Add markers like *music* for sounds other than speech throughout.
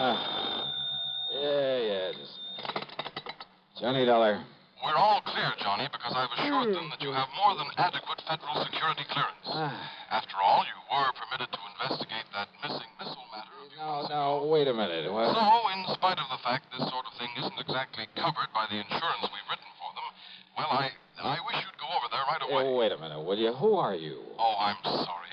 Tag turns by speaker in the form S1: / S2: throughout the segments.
S1: Ah. Yeah, yeah, just. Johnny Dollar.
S2: We're all clear, Johnny, because I've assured them that you have more than adequate federal security clearance.
S1: Ah.
S2: After all, you were permitted to investigate that missing missile matter a few
S1: No, no, wait a minute. What?
S2: So, in spite of the fact this sort of thing isn't exactly covered by the insurance we've written for them, well, I I wish you'd go over there right away.
S1: Oh, wait a minute, will you? Who are you?
S2: Oh, I'm sorry.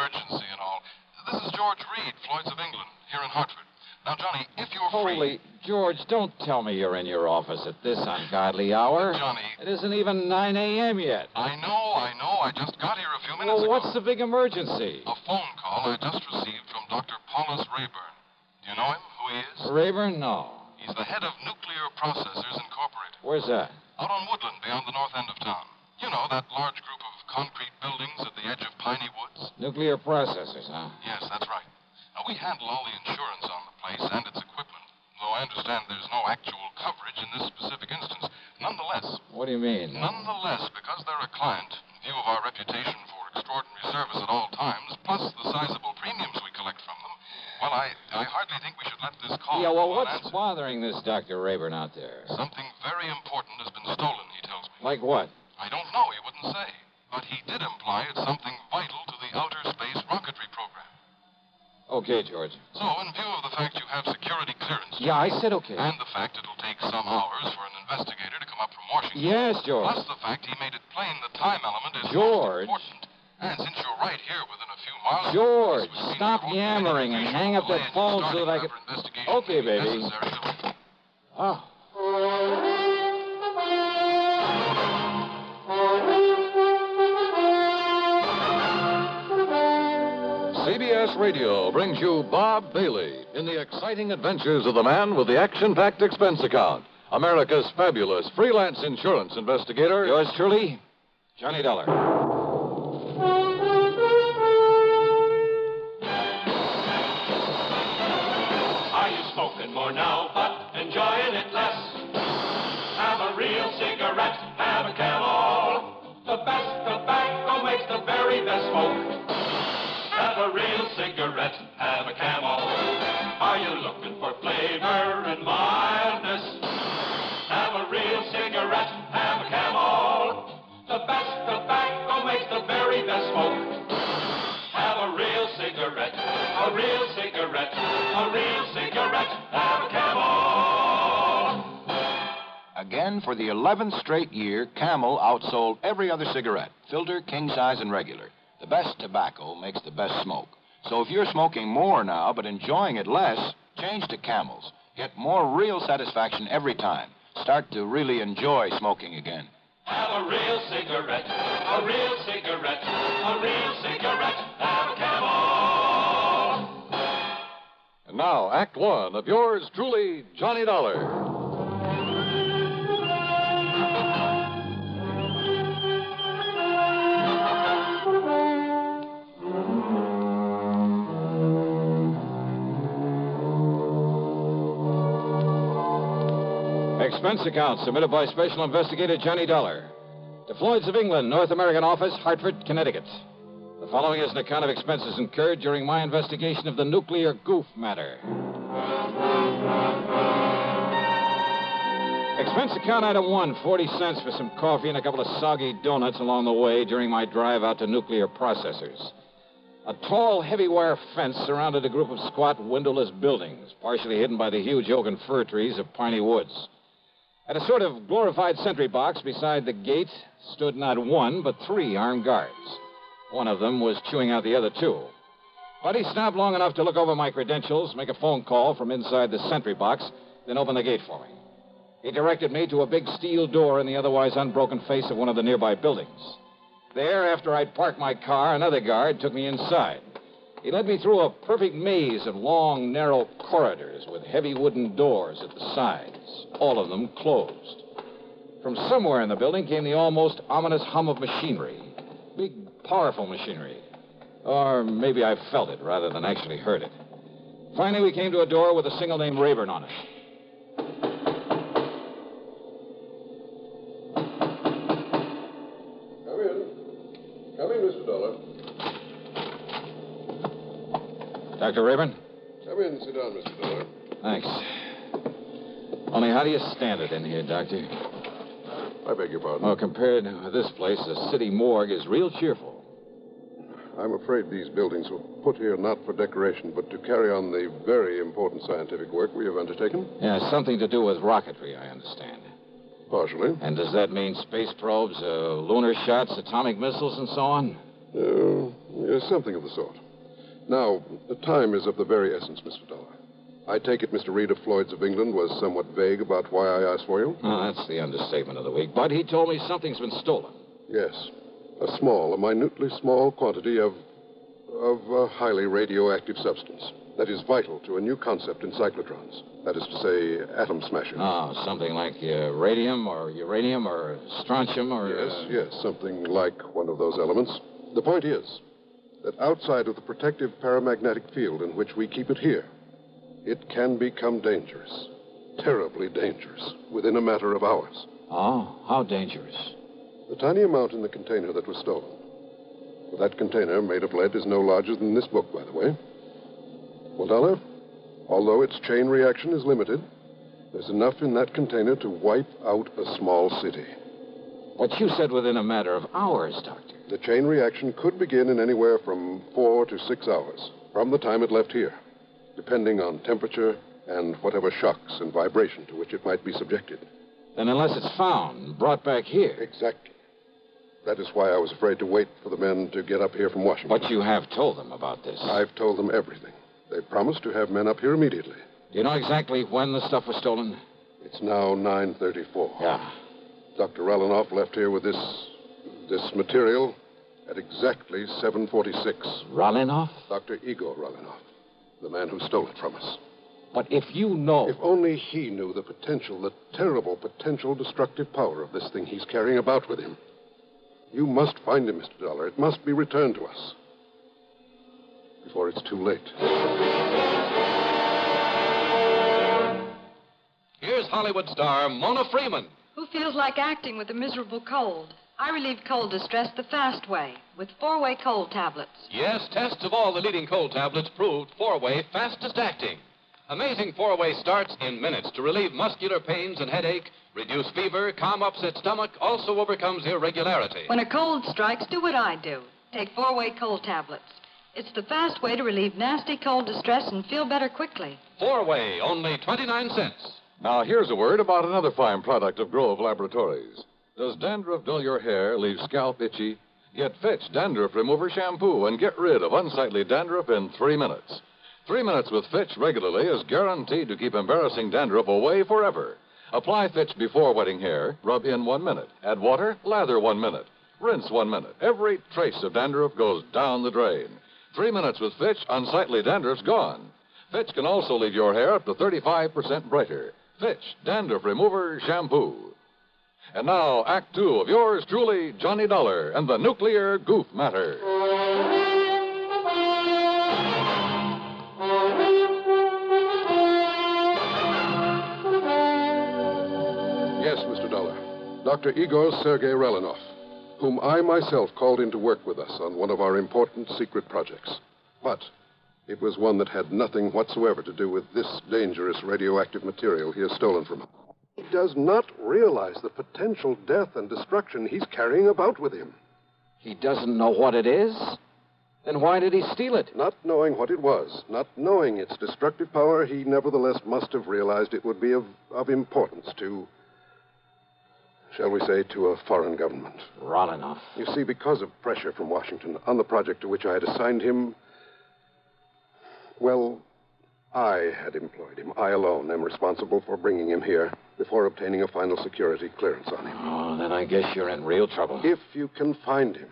S2: Emergency and all. This is George Reed, Floyd's of England, here in Hartford. Now, Johnny, if you're free.
S1: Holy George, don't tell me you're in your office at this ungodly hour.
S2: Johnny.
S1: It isn't even 9 a.m. yet.
S2: I know, I know. I just got here a few minutes
S1: Well,
S2: ago.
S1: what's the big emergency?
S2: A phone call I just received from Dr. Paulus Rayburn. Do you know him? Who he is?
S1: Rayburn? No.
S2: He's the head of Nuclear Processors Incorporated,
S1: Where's that?
S2: out on Woodland beyond the north end of town. You know, that large group of concrete buildings at the edge of Piney Woods?
S1: Nuclear processors, huh?
S2: Yes, that's right. Now, we handle all the insurance on the place and its equipment, though I understand there's no actual coverage in this specific instance. Nonetheless,
S1: What do you mean?
S2: Nonetheless, because they're a client, in view of our reputation for extraordinary service at all times, plus the sizable premiums we collect from them, well, I, I hardly think we should let this call
S1: Yeah, well, what's
S2: unanswered.
S1: bothering this Dr. Rayburn out there?
S2: Something very important has been stolen, he tells me.
S1: Like what?
S2: I don't know, he wouldn't say. But he did imply it's something vital to the outer space rocketry program.
S1: Okay, George.
S2: So, in view of the fact you have security clearance,
S1: Yeah, I said okay.
S2: and the fact it'll take some hours for an investigator to come up from Washington,
S1: Yes, George.
S2: Plus the fact he made it plain the time element is
S1: George.
S2: most important. And since you're right here within a few miles,
S1: George, stop
S2: there won't be any
S1: yammering and hang up that phone so that I can- Okay, baby. Oh.
S3: CBS Radio brings you Bob Bailey in the exciting adventures of the man with the action packed expense account. America's fabulous freelance insurance investigator.
S1: Yours truly, Johnny Dollar.
S4: Are you smoking more now, but enjoying it less? Have a real cigarette, have a camel. The best tobacco makes the very best smoke. Cigarette, have a camel. Are you looking for flavor and mildness? Have a real cigarette, have a camel. The best tobacco makes the very best smoke. Have a real cigarette, a real cigarette, a real cigarette, have a camel.
S5: Again, for the 11th straight year, Camel outsold every other cigarette, filter, king size, and regular. The best tobacco makes the best smoke. So if you're smoking more now but enjoying it less, change to Camels. Get more real satisfaction every time. Start to really enjoy smoking again.
S4: Have a real cigarette, a real cigarette, a real cigarette, have a camel.
S3: And now, Act One of yours truly, Johnny Dollar.
S1: Expense account submitted by Special Investigator Johnny Dollar. To Floyd's of England, North American Office, Hartford, Connecticut. The following is an account of expenses incurred during my investigation of the nuclear goof matter. Expense account item one 40 cents for some coffee and a couple of soggy donuts along the way during my drive out to nuclear processors. A tall, heavy wire fence surrounded a group of squat, windowless buildings, partially hidden by the huge oak and fir trees of Piney Woods. At a sort of glorified sentry box beside the gate stood not one, but three armed guards. One of them was chewing out the other two. He stopped long enough to look over my credentials, make a phone call from inside the sentry box, then open the gate for me. He directed me to a big steel door in the otherwise unbroken face of one of the nearby buildings. There, after I'd parked my car, another guard took me inside. He led me through a perfect maze of long, narrow corridors with heavy wooden doors at the sides, all of them closed. From somewhere in the building came the almost ominous hum of machinery. Big, powerful machinery. Or maybe I felt it rather than actually heard it. Finally, we came to a door with a single name Rayburn on it. Dr. Rayburn?
S6: Come in. and Sit down, Mr. Dollar.
S1: Thanks. Only how do you stand it in here, Doctor?
S6: I beg your pardon.
S1: Well, compared with this place, the city morgue is real cheerful.
S6: I'm afraid these buildings were put here not for decoration, but to carry on the very important scientific work we have undertaken.
S1: Yeah, something to do with rocketry, I understand.
S6: Partially.
S1: And does that mean space probes, uh, lunar shots, atomic missiles, and so on?
S6: Uh, yes, something of the sort. Now, the time is of the very essence, Mr. Dollar. I take it Mr. Reed of Floyd's of England was somewhat vague about why I asked for you?
S1: Oh, that's the understatement of the week. But he told me something's been stolen.
S6: Yes. A small, a minutely small quantity of. of a highly radioactive substance that is vital to a new concept in cyclotrons. That is to say, atom smashing.
S1: Oh, something like uh, radium or uranium or strontium or.
S6: Yes,
S1: uh,
S6: yes, something like one of those elements. The point is that outside of the protective paramagnetic field in which we keep it here, it can become dangerous. Terribly dangerous within a matter of hours.
S1: Oh, how dangerous?
S6: The tiny amount in the container that was stolen. Well, that container, made of lead, is no larger than this book, by the way. Well, Dollar, although its chain reaction is limited, there's enough in that container to wipe out a small city.
S1: What you said within a matter of hours, Doctor.
S6: The chain reaction could begin in anywhere from four to six hours from the time it left here, depending on temperature and whatever shocks and vibration to which it might be subjected.
S1: Then, unless it's found brought back here.
S6: Exactly. That is why I was afraid to wait for the men to get up here from Washington.
S1: But you have told them about this.
S6: I've told them everything. They promised to have men up here immediately.
S1: Do you know exactly when the stuff was stolen?
S6: It's now 9:34.
S1: Yeah.
S6: Dr. Ralanoff left here with this this material at exactly 7:46.
S1: Rolinoff?
S6: Dr. Igor Ralanoff, the man who stole it from us.
S1: But if you know.
S6: If only he knew the potential, the terrible potential destructive power of this thing he's carrying about with him. You must find him, Mr. Dollar. It must be returned to us before it's too late.
S3: Here's Hollywood star Mona Freeman.
S7: Who feels like acting with a miserable cold? I relieve cold distress the fast way with four way cold tablets.
S3: Yes, tests of all the leading cold tablets proved four-way fastest acting. Amazing four-way starts in minutes to relieve muscular pains and headache, reduce fever, calm upset stomach, also overcomes irregularity.
S7: When a cold strikes, do what I do take four way cold tablets. It's the fast way to relieve nasty cold distress and feel better quickly.
S3: Four-way, only 29 cents.
S8: Now, here's a word about another fine product of Grove Laboratories. Does dandruff dull your hair, leave scalp itchy? Get Fitch Dandruff Remover Shampoo and get rid of unsightly dandruff in three minutes. Three minutes with Fitch regularly is guaranteed to keep embarrassing dandruff away forever. Apply Fitch before wetting hair, rub in one minute. Add water, lather one minute. Rinse one minute. Every trace of dandruff goes down the drain. Three minutes with Fitch, unsightly dandruff's gone. Fitch can also leave your hair up to 35% brighter. Fitch Dandruff Remover Shampoo. And now, Act Two of yours truly, Johnny Dollar and the Nuclear Goof Matter.
S6: Yes, Mr. Dollar. Dr. Igor Sergei Relinov, whom I myself called in to work with us on one of our important secret projects. But it was one that had nothing whatsoever to do with this dangerous radioactive material he has stolen from us. He does not realize the potential death and destruction he's carrying about with him.
S1: He doesn't know what it is? Then why did he steal it?
S6: Not knowing what it was, not knowing its destructive power, he nevertheless must have realized it would be of, of importance to, shall we say, to a foreign government.
S1: Rolinoff.
S6: You see, because of pressure from Washington on the project to which I had assigned him, well, I had employed him. I alone am responsible for bringing him here before obtaining a final security clearance on him.
S1: Oh, then I guess you're in real trouble.
S6: If you can find him,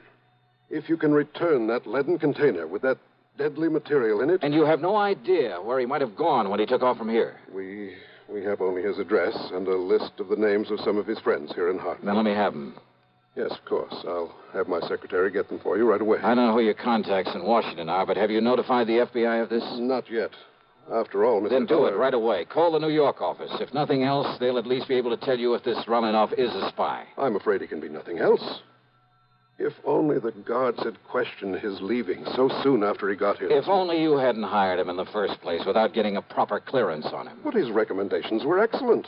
S6: if you can return that leaden container with that deadly material in it,
S1: And you have no idea where he might have gone when he took off from here.
S6: we we have only his address and a list of the names of some of his friends here in Hartford.
S1: Then let me have him.
S6: Yes, of course. I'll have my secretary get them for you right away.
S1: I don't know who your contacts in Washington are, but have you notified the FBI of this?
S6: Not yet. After all, Mr.
S1: Then do
S6: Dollar-
S1: it right away. Call the New York office. If nothing else, they'll at least be able to tell you if this Rolinoff is a spy.
S6: I'm afraid he can be nothing else. If only the guards had questioned his leaving so soon after he got here.
S1: If only you hadn't hired him in the first place without getting a proper clearance on him.
S6: But his recommendations were excellent.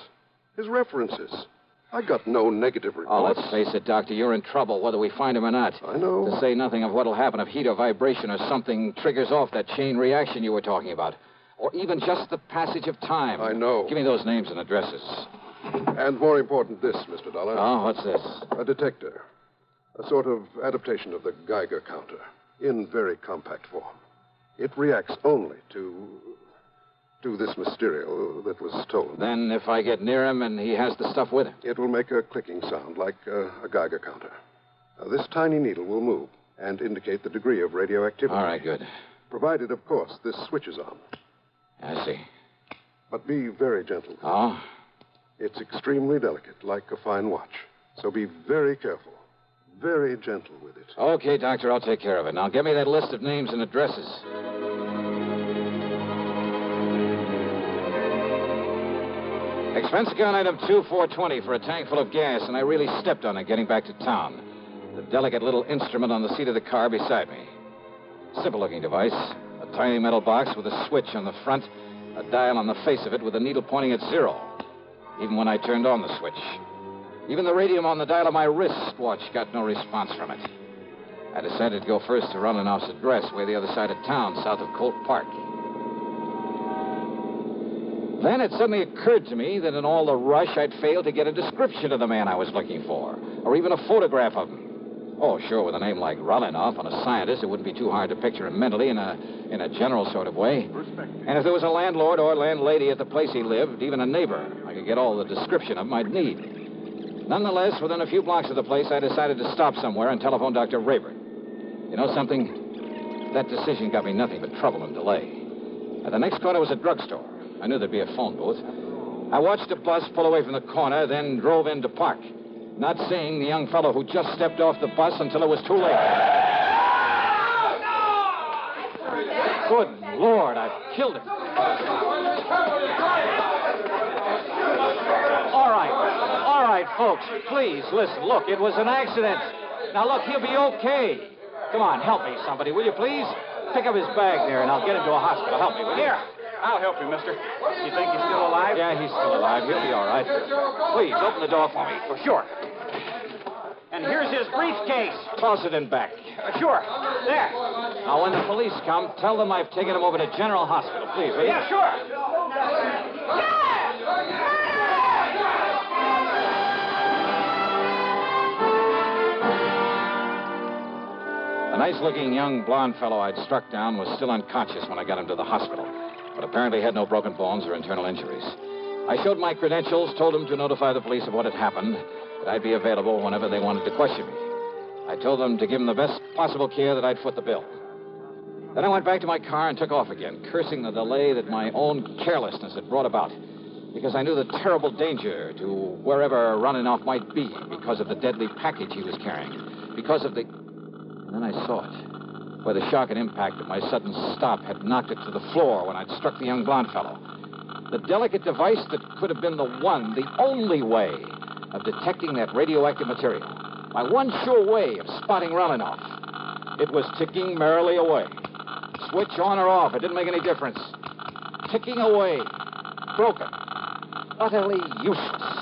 S6: His references. I got no negative
S1: Oh, let's face it, Doctor, you're in trouble whether we find him or not.
S6: I know.
S1: To say nothing of what'll happen if heat or vibration or something triggers off that chain reaction you were talking about. Or even just the passage of time.
S6: I know.
S1: Give me those names and addresses.
S6: And more important, this, Mr. Dollar.
S1: Oh, what's this?
S6: A detector. A sort of adaptation of the Geiger counter in very compact form. It reacts only to. To this material that was stolen.
S1: Then if I get near him and he has the stuff with him.
S6: It will make a clicking sound like uh, a Geiger counter. Now, this tiny needle will move and indicate the degree of radioactivity.
S1: All right, good.
S6: Provided, of course, this switch is on.
S1: I see.
S6: But be very gentle.
S1: Oh?
S6: It's extremely delicate, like a fine watch. So be very careful. Very gentle with it.
S1: Okay, Doctor, I'll take care of it. Now give me that list of names and addresses. Expense account item 2420 for a tank full of gas, and I really stepped on it getting back to town. The delicate little instrument on the seat of the car beside me. Simple looking device. A tiny metal box with a switch on the front, a dial on the face of it with a needle pointing at zero. Even when I turned on the switch. Even the radium on the dial of my wristwatch got no response from it. I decided to go first to Runenoff's address, way the other side of town, south of Colt Park. Then it suddenly occurred to me that in all the rush, I'd failed to get a description of the man I was looking for, or even a photograph of him. Oh, sure, with a name like Rolinoff and a scientist, it wouldn't be too hard to picture him mentally in a in a general sort of way. And if there was a landlord or landlady at the place he lived, even a neighbor, I could get all the description of him I'd need. Nonetheless, within a few blocks of the place, I decided to stop somewhere and telephone Dr. Rayburn. You know something? That decision got me nothing but trouble and delay. At the next corner was a drugstore. I knew there'd be a phone booth. I watched a bus pull away from the corner, then drove in to park, not seeing the young fellow who just stepped off the bus until it was too late. Good Lord, I've killed him. All right, all right, folks, please listen. Look, it was an accident. Now, look, he'll be okay. Come on, help me, somebody, will you please? Pick up his bag there, and I'll get him to a hospital. Help me, will you?
S9: Here, I'll help you, mister. You think he's still alive?
S1: Yeah, he's still alive. He'll be all right. Please, open the door for me.
S9: For sure. And here's his briefcase.
S1: Toss it in back.
S9: Uh, sure. There.
S1: Now, when the police come, tell them I've taken him over to General Hospital, please, will you?
S9: Yeah, sure.
S1: The nice looking young blond fellow I'd struck down was still unconscious when I got him to the hospital, but apparently had no broken bones or internal injuries. I showed my credentials, told them to notify the police of what had happened, that I'd be available whenever they wanted to question me. I told them to give him the best possible care that I'd foot the bill. Then I went back to my car and took off again, cursing the delay that my own carelessness had brought about, because I knew the terrible danger to wherever Runenoff might be because of the deadly package he was carrying, because of the. And then I saw it, where the shock and impact of my sudden stop had knocked it to the floor when I'd struck the young blond fellow. The delicate device that could have been the one, the only way of detecting that radioactive material. My one sure way of spotting Rolinoff. It was ticking merrily away. Switch on or off, it didn't make any difference. Ticking away. Broken. Utterly useless.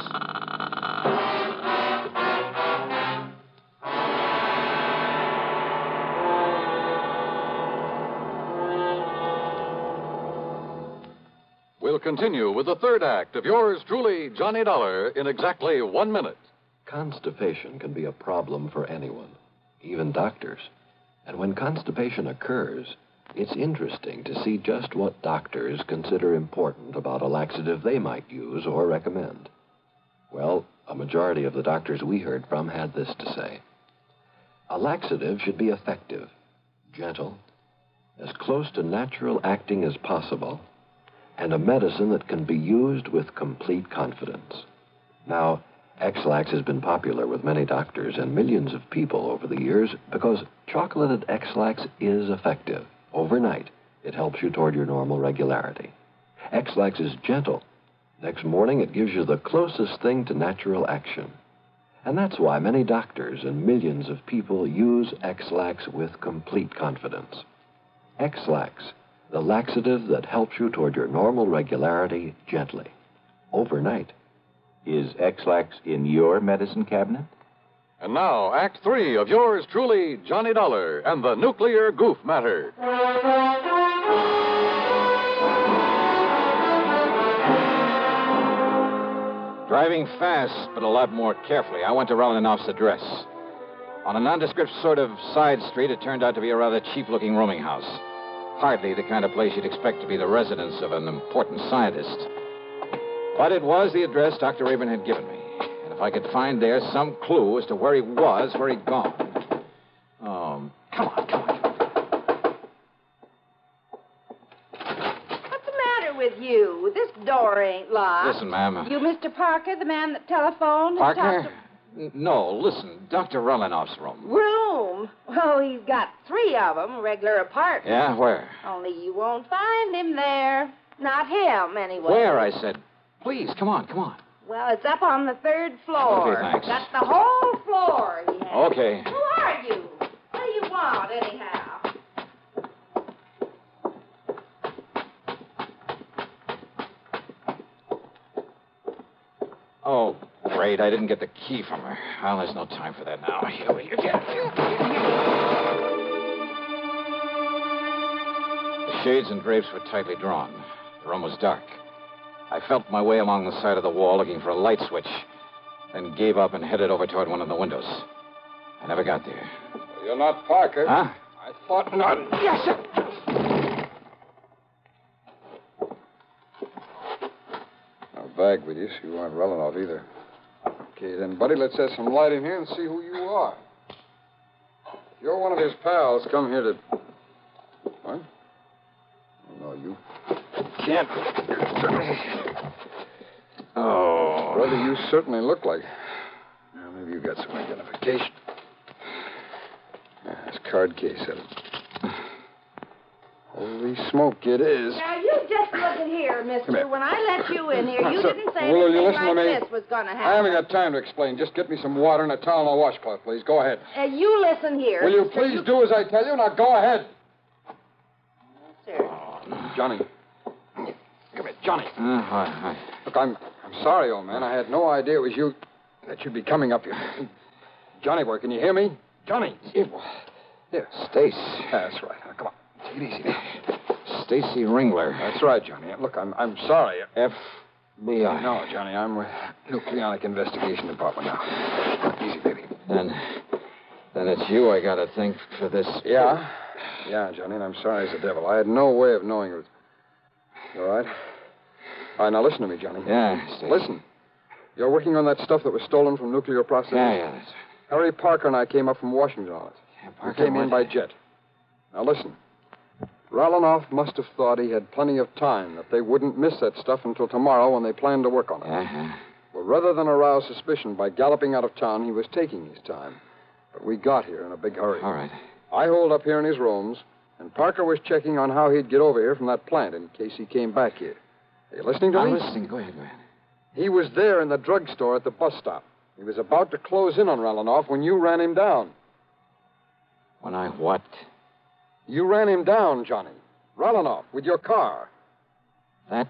S8: We'll continue with the third act of yours truly, Johnny Dollar, in exactly one minute.
S10: Constipation can be a problem for anyone, even doctors. And when constipation occurs, it's interesting to see just what doctors consider important about a laxative they might use or recommend. Well, a majority of the doctors we heard from had this to say A laxative should be effective, gentle, as close to natural acting as possible, and a medicine that can be used with complete confidence. Now, Ex-Lax has been popular with many doctors and millions of people over the years because chocolated Ex-Lax is effective. Overnight, it helps you toward your normal regularity. Ex-Lax is gentle. Next morning, it gives you the closest thing to natural action. And that's why many doctors and millions of people use Ex-Lax with complete confidence. Ex-Lax, the laxative that helps you toward your normal regularity gently, overnight.
S11: Is Ex-Lax in your medicine cabinet?
S8: And now, Act Three of yours truly, Johnny Dollar and the Nuclear Goof Matter.
S1: Driving fast, but a lot more carefully, I went to Relinoff's address. On a nondescript sort of side street, it turned out to be a rather cheap looking rooming house. Hardly the kind of place you'd expect to be the residence of an important scientist. But it was the address Dr. Rayburn had given me. And if I could find there some clue as to where he was, where he'd gone. Um, come on, come on.
S12: What's the matter with you? This door ain't locked.
S1: Listen, ma'am.
S12: You Mr. Parker, the man that telephoned?
S1: Parker? No, listen. Dr. Relinoff's room.
S12: Room? Oh, he's got three of them, regular apartments.
S1: Yeah, where?
S12: Only you won't find him there. Not him, anyway.
S1: Where, I said. Please, come on, come on.
S12: Well, it's up on the third floor.
S1: Okay, thanks.
S12: That's the whole floor he has.
S1: Okay.
S12: Who are you? What do you want, anyhow?
S1: Oh, great. I didn't get the key from her. Well, there's no time for that now. Here we go. The shades and drapes were tightly drawn. The room was dark. I felt my way along the side of the wall looking for a light switch, then gave up and headed over toward one of the windows. I never got there.
S13: You're not Parker.
S1: Huh?
S13: I thought not.
S1: Yes, sir.
S13: No bag with you, so you aren't Relinoff either. Okay, then, buddy, let's have some light in here and see who you are. If you're one of his pals, come here to. What? Oh, no, you can't.
S1: Oh.
S13: Brother, you certainly look like. Now, maybe you've got some identification. Yeah, this card case of it. Holy smoke, it is.
S12: Now, you just look at here, mister.
S13: Here.
S12: When I let you in here, you
S13: Sir,
S12: didn't say
S13: will
S12: anything
S13: listen to
S12: like
S13: me?
S12: this was going to happen.
S13: I haven't got time to explain. Just get me some water and a towel and a washcloth, please. Go ahead.
S12: Uh, you listen here.
S13: Will you
S12: mister.
S13: please do as I tell you? Now go ahead.
S12: Sir.
S13: Johnny. Come here, Johnny.
S1: Uh, hi, hi.
S13: Look, I'm I'm sorry, old man. I had no idea it was you that you'd be coming up here. *laughs* Johnny boy, can you hear me? Johnny. Here.
S1: Stace.
S13: That's right. Now, come on. Take it easy now.
S1: Stacy Ringler.
S13: That's right, Johnny. Look, I'm I'm sorry.
S1: FBI.
S13: No, Johnny, I'm with Nucleonic Investigation Department now. Easy, baby.
S1: Then, then it's you I gotta thank for this.
S13: Yeah? Yeah, Johnny, and I'm sorry as the devil. I had no way of knowing it was. You all right? All right, now listen to me, Johnny.
S1: Yeah, Stacy.
S13: Listen. You're working on that stuff that was stolen from nuclear processing?
S1: Yeah, yeah, that's
S13: Harry Parker and I came up from Washington on it.
S1: yeah,
S13: We came in by jet. Now listen. Ralanoff must have thought he had plenty of time, that they wouldn't miss that stuff until tomorrow when they planned to work on it.
S1: Uh-huh.
S13: Well, rather than arouse suspicion by galloping out of town, he was taking his time. But we got here in a big hurry.
S1: All right.
S13: I holed up here in his rooms, and Parker was checking on how he'd get over here from that plant in case he came back here. Are you listening to
S1: I'm
S13: me?
S1: listening. Go ahead, go ahead.
S13: He was there in the drugstore at the bus stop. He was about to close in on Ralanoff when you ran him down.
S1: When I what?
S13: You ran him down, Johnny. Ralanoff, with your car.
S1: That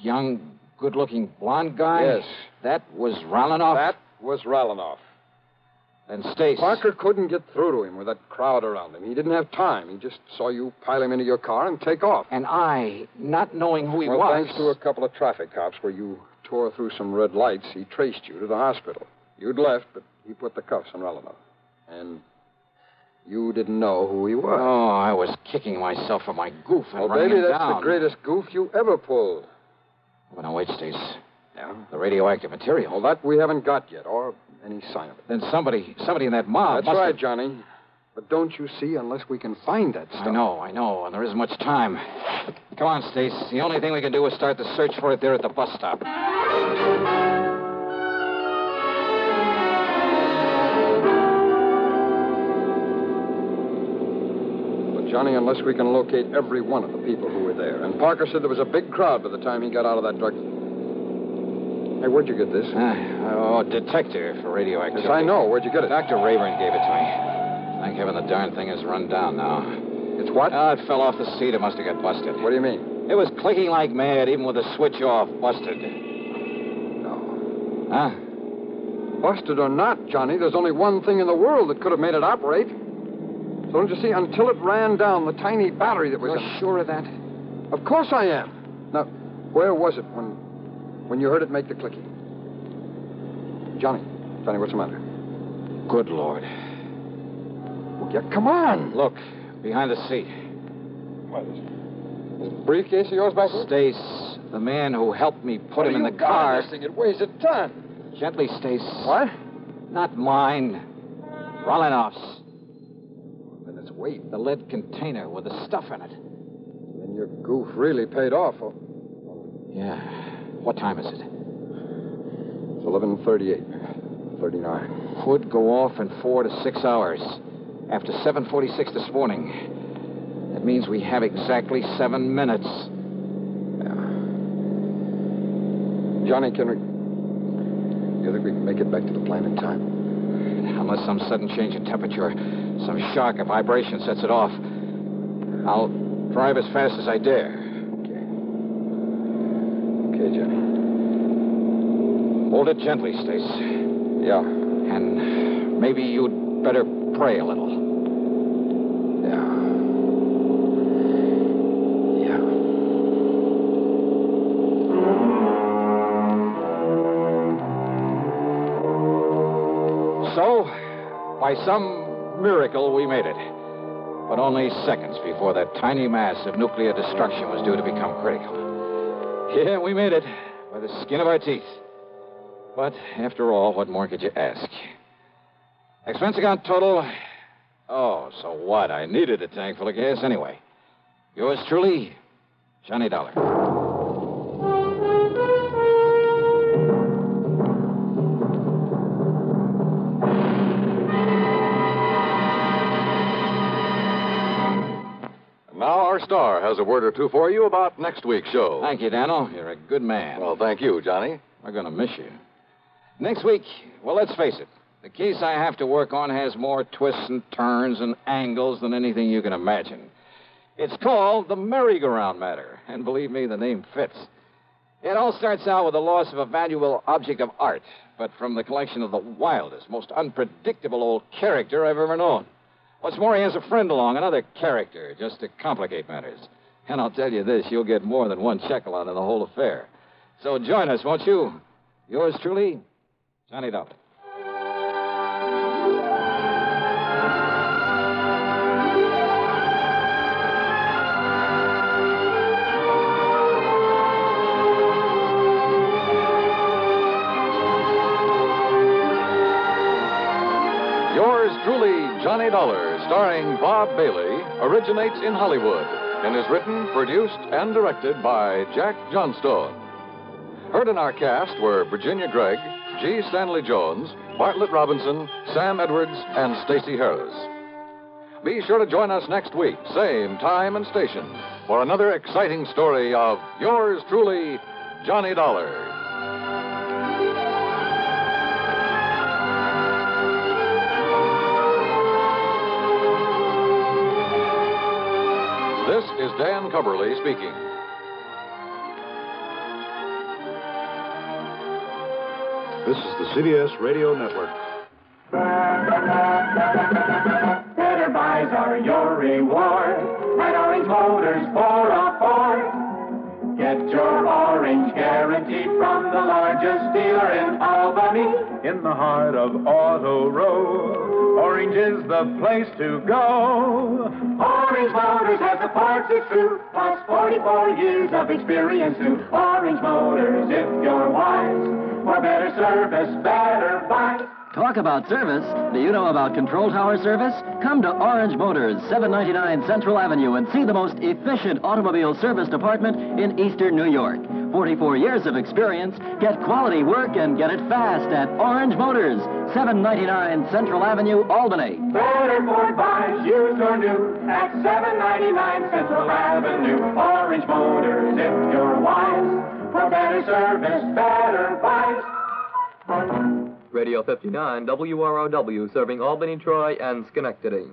S1: young, good-looking blonde guy?
S13: Yes.
S1: That was Ralanoff?
S13: That was Ralanoff.
S1: And Stace.
S13: Parker couldn't get through to him with that crowd around him. He didn't have time. He just saw you pile him into your car and take off.
S1: And I, not knowing who he
S13: well,
S1: was.
S13: thanks to a couple of traffic cops where you tore through some red lights, he traced you to the hospital. You'd left, but he put the cuffs on Ralanoff. And you didn't know who he was.
S1: Oh, I was kicking myself for my goof and
S13: well,
S1: running
S13: baby,
S1: him
S13: that's
S1: down.
S13: the greatest goof you ever pulled.
S1: Well, now, wait, Stace.
S13: Yeah?
S1: The radioactive material.
S13: Well, that we haven't got yet, or any sign of it.
S1: Then somebody, somebody in that mob
S13: That's right,
S1: have-
S13: Johnny. But don't you see, unless we can find that stuff.
S1: I know, I know, and there isn't much time. Come on, Stace. The only thing we can do is start the search for it there at the bus stop.
S13: Johnny, unless we can locate every one of the people who were there. And Parker said there was a big crowd by the time he got out of that drug. Hey, where'd you get this?
S1: Uh, oh, detector for radioactivity.
S13: Yes, I know. Where'd you get it?
S1: Dr. Rayburn gave it to me. Thank heaven the darn thing has run down now.
S13: It's what?
S1: Oh, it fell off the seat. It must have got busted.
S13: What do you mean?
S1: It was clicking like mad, even with the switch off. Busted.
S13: No.
S1: Huh?
S13: Busted or not, Johnny, there's only one thing in the world that could have made it operate. Don't you see, until it ran down the tiny battery that was...
S1: You're sure of that?
S13: Of course I am. Now, where was it when when you heard it make the clicking? Johnny, Johnny, what's the matter?
S1: Good Lord.
S13: Well, yeah, come on.
S1: Look, behind the seat.
S13: What is it? This briefcase of yours back?
S1: Stace, the man who helped me put
S13: What
S1: him in the car.
S13: This thing, it weighs a ton.
S1: Gently, Stace.
S13: What?
S1: Not mine. Rolinov's.
S13: Weight.
S1: The lead container with the stuff in it.
S13: Then your goof really paid off. Oh,
S1: Yeah. What time is it?
S13: It's 11.38. 39.
S1: Would go off in four to six hours. After 7.46 this morning. That means we have exactly seven minutes. Yeah.
S13: Johnny, can we... You think we can make it back to the plant in time?
S1: Unless some sudden change in temperature, some shock or vibration sets it off. I'll drive as fast as I dare.
S13: Okay, Okay, Johnny.
S1: Hold it gently, Stace.
S13: Yeah.
S1: And maybe you'd better pray a little.
S13: Yeah. Yeah.
S1: So, by some miracle, we made it. But only seconds before that tiny mass of nuclear destruction was due to become critical. Yeah, we made it by the skin of our teeth. But after all, what more could you ask? Expense account total. Oh, so what? I needed a tank full of gas anyway. Yours truly, Johnny Dollar.
S8: Now, our star has a word or two for you about next week's show.
S1: Thank you, Daniel. You're a good man.
S8: Well, thank you, Johnny.
S1: We're going to miss you. Next week, well, let's face it. The case I have to work on has more twists and turns and angles than anything you can imagine. It's called the merry-go-round matter, and believe me, the name fits. It all starts out with the loss of a valuable object of art, but from the collection of the wildest, most unpredictable old character I've ever known. What's more, he has a friend along, another character, just to complicate matters. And I'll tell you this, you'll get more than one shekel out of the whole affair. So join us, won't you? Yours truly, Johnny Dollar.
S8: Johnny Dollar, starring Bob Bailey, originates in Hollywood and is written, produced, and directed by Jack Johnstone. Heard in our cast were Virginia Gregg, G. Stanley Jones, Bartlett Robinson, Sam Edwards, and Stacy Harris. Be sure to join us next week, same time and station, for another exciting story of yours truly, Johnny Dollar. This is Dan Cubberly speaking.
S14: This is the CBS Radio Network.
S4: Better buys are your reward. At Orange Motors, four of four. Get your orange guarantee from the largest dealer in Albany.
S15: In the heart of Auto Row, Orange is the place to go.
S4: Orange Motors has the parts it's true, plus 44 years of experience too. Orange Motors, if you're wise, for better service, better buy.
S16: Talk about service. Do you know about Control Tower service? Come to Orange Motors, 799 Central Avenue, and see the most efficient automobile service department in eastern New York. 44 years of experience. Get quality work and get it fast at Orange Motors, 799 Central Avenue, Albany.
S4: Better Ford buys, used or new, at 799 Central Avenue. Orange Motors, if you're wise, for better service, better price.
S17: Radio 59, WROW, serving Albany, Troy, and Schenectady.